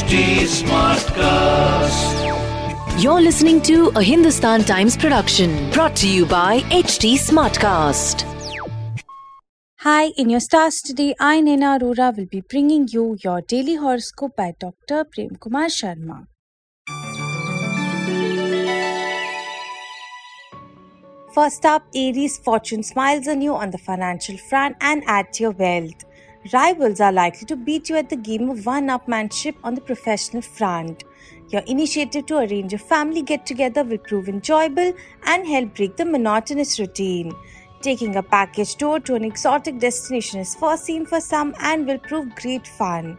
HT Smartcast. You're listening to a Hindustan Times production brought to you by HT Smartcast. Hi, in your stars today, I, Nena Arora, will be bringing you your daily horoscope by Dr. Prem Kumar Sharma. First up, Aries, fortune smiles on you on the financial front and adds to your wealth. Rivals are likely to beat you at the game of one upmanship on the professional front. Your initiative to arrange a family get together will prove enjoyable and help break the monotonous routine. Taking a package tour to an exotic destination is foreseen for some and will prove great fun.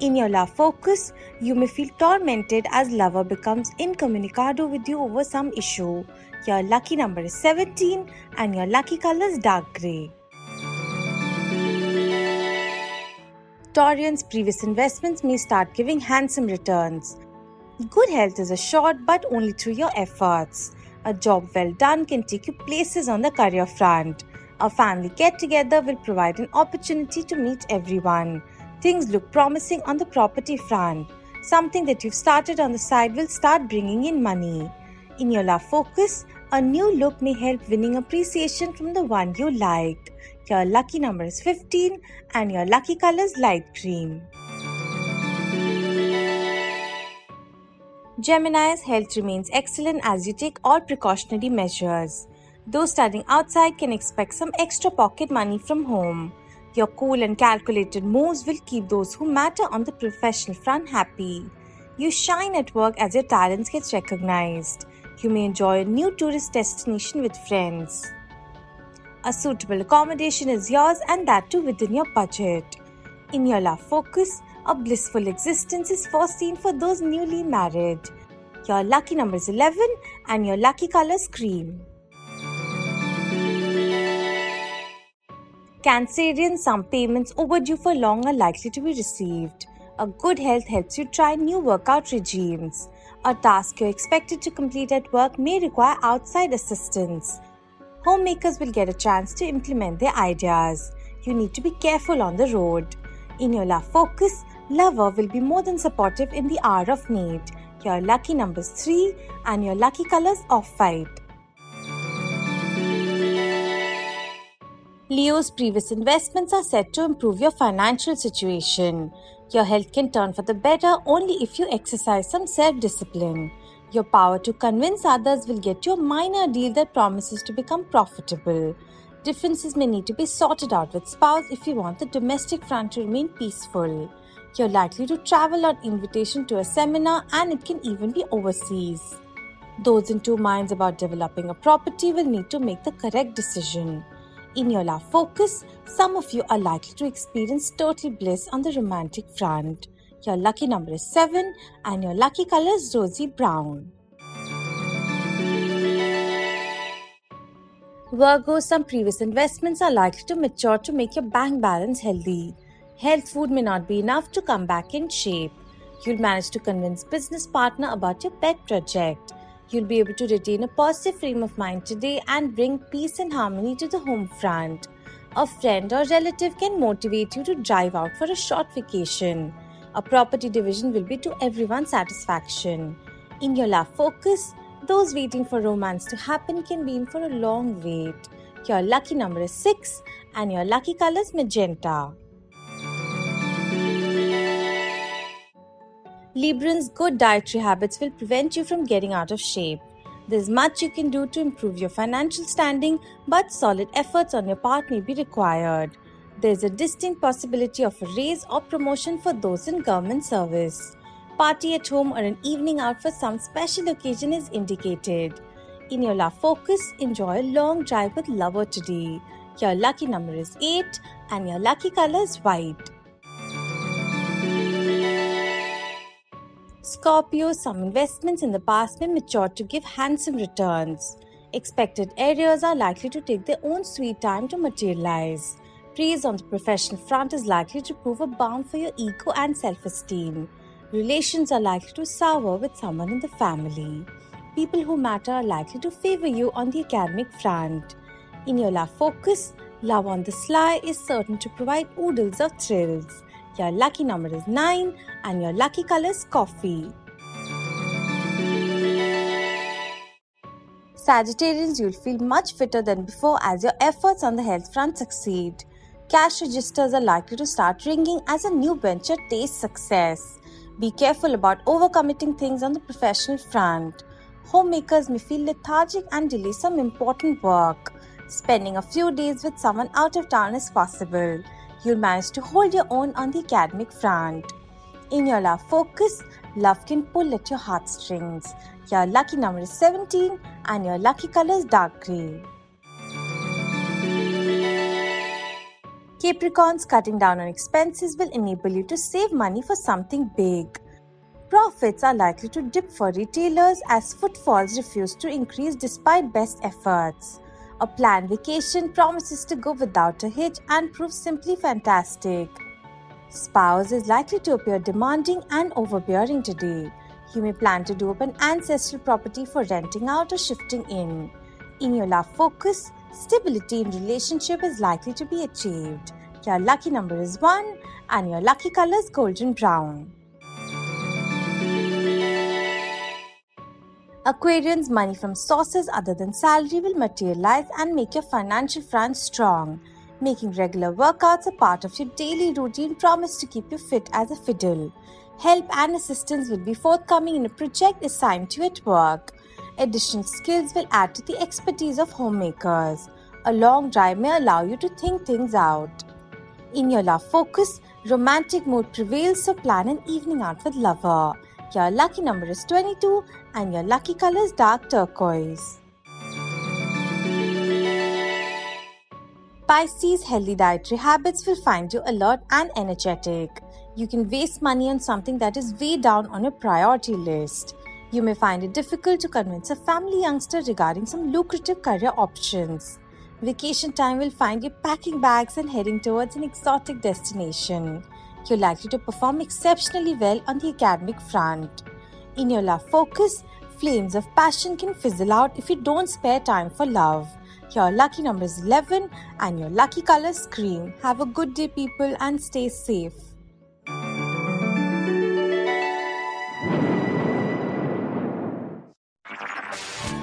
In your love focus, you may feel tormented as lover becomes incommunicado with you over some issue. Your lucky number is 17 and your lucky color is dark grey. Taurian's previous investments may start giving handsome returns. Good health is assured, but only through your efforts. A job well done can take you places on the career front. A family get together will provide an opportunity to meet everyone. Things look promising on the property front. Something that you've started on the side will start bringing in money. In your love focus, a new look may help winning appreciation from the one you liked. Your lucky number is 15 and your lucky color is light green. Gemini's health remains excellent as you take all precautionary measures. Those studying outside can expect some extra pocket money from home. Your cool and calculated moves will keep those who matter on the professional front happy. You shine at work as your talents get recognized. You may enjoy a new tourist destination with friends. A suitable accommodation is yours and that too within your budget. In your love focus, a blissful existence is foreseen for those newly married. Your lucky number is 11 and your lucky color is cream. Cancerian, some payments overdue for long are likely to be received. A good health helps you try new workout regimes. A task you're expected to complete at work may require outside assistance. Homemakers will get a chance to implement their ideas. You need to be careful on the road. In your love focus, lover will be more than supportive in the hour of need. Your lucky numbers 3 and your lucky colors off white. Leo's previous investments are set to improve your financial situation. Your health can turn for the better only if you exercise some self discipline. Your power to convince others will get you a minor deal that promises to become profitable. Differences may need to be sorted out with spouse if you want the domestic front to remain peaceful. You're likely to travel on invitation to a seminar and it can even be overseas. Those in two minds about developing a property will need to make the correct decision. In your love focus, some of you are likely to experience total bliss on the romantic front. Your lucky number is 7 and your lucky color is rosy brown. Virgo, some previous investments are likely to mature to make your bank balance healthy. Health food may not be enough to come back in shape. You'll manage to convince business partner about your pet project. You'll be able to retain a positive frame of mind today and bring peace and harmony to the home front. A friend or relative can motivate you to drive out for a short vacation. A property division will be to everyone's satisfaction. In your love focus, those waiting for romance to happen can be in for a long wait. Your lucky number is 6 and your lucky color is magenta. Librans' good dietary habits will prevent you from getting out of shape. There's much you can do to improve your financial standing, but solid efforts on your part may be required. There's a distinct possibility of a raise or promotion for those in government service. Party at home or an evening out for some special occasion is indicated. In your love focus, enjoy a long drive with lover today. Your lucky number is 8 and your lucky color is white. Scorpio, some investments in the past may mature to give handsome returns. Expected areas are likely to take their own sweet time to materialize. Praise on the professional front is likely to prove a balm for your ego and self esteem. Relations are likely to sour with someone in the family. People who matter are likely to favor you on the academic front. In your love focus, love on the sly is certain to provide oodles of thrills. Your lucky number is 9 and your lucky color is coffee. Sagittarians, you'll feel much fitter than before as your efforts on the health front succeed. Cash registers are likely to start ringing as a new venture tastes success. Be careful about overcommitting things on the professional front. Homemakers may feel lethargic and delay some important work. Spending a few days with someone out of town is possible. You'll manage to hold your own on the academic front. In your love focus, love can pull at your heartstrings. Your lucky number is 17 and your lucky color is dark grey. Capricorns cutting down on expenses will enable you to save money for something big. Profits are likely to dip for retailers as footfalls refuse to increase despite best efforts. A planned vacation promises to go without a hitch and prove simply fantastic. Spouse is likely to appear demanding and overbearing today. You may plan to do up an ancestral property for renting out or shifting in. In your love focus, stability in relationship is likely to be achieved. Your lucky number is 1 and your lucky color is golden brown. Aquarians, money from sources other than salary will materialize and make your financial front strong. Making regular workouts a part of your daily routine promise to keep you fit as a fiddle. Help and assistance will be forthcoming in a project assigned to you at work. Additional skills will add to the expertise of homemakers. A long drive may allow you to think things out. In your love focus, romantic mood prevails, so plan an evening out with lover. Your lucky number is 22 and your lucky color is dark turquoise. Pisces healthy dietary habits will find you alert and energetic. You can waste money on something that is way down on your priority list. You may find it difficult to convince a family youngster regarding some lucrative career options. Vacation time will find you packing bags and heading towards an exotic destination. You're likely to perform exceptionally well on the academic front. In your love focus, flames of passion can fizzle out if you don't spare time for love. Your lucky number is 11 and your lucky color is cream. Have a good day, people, and stay safe.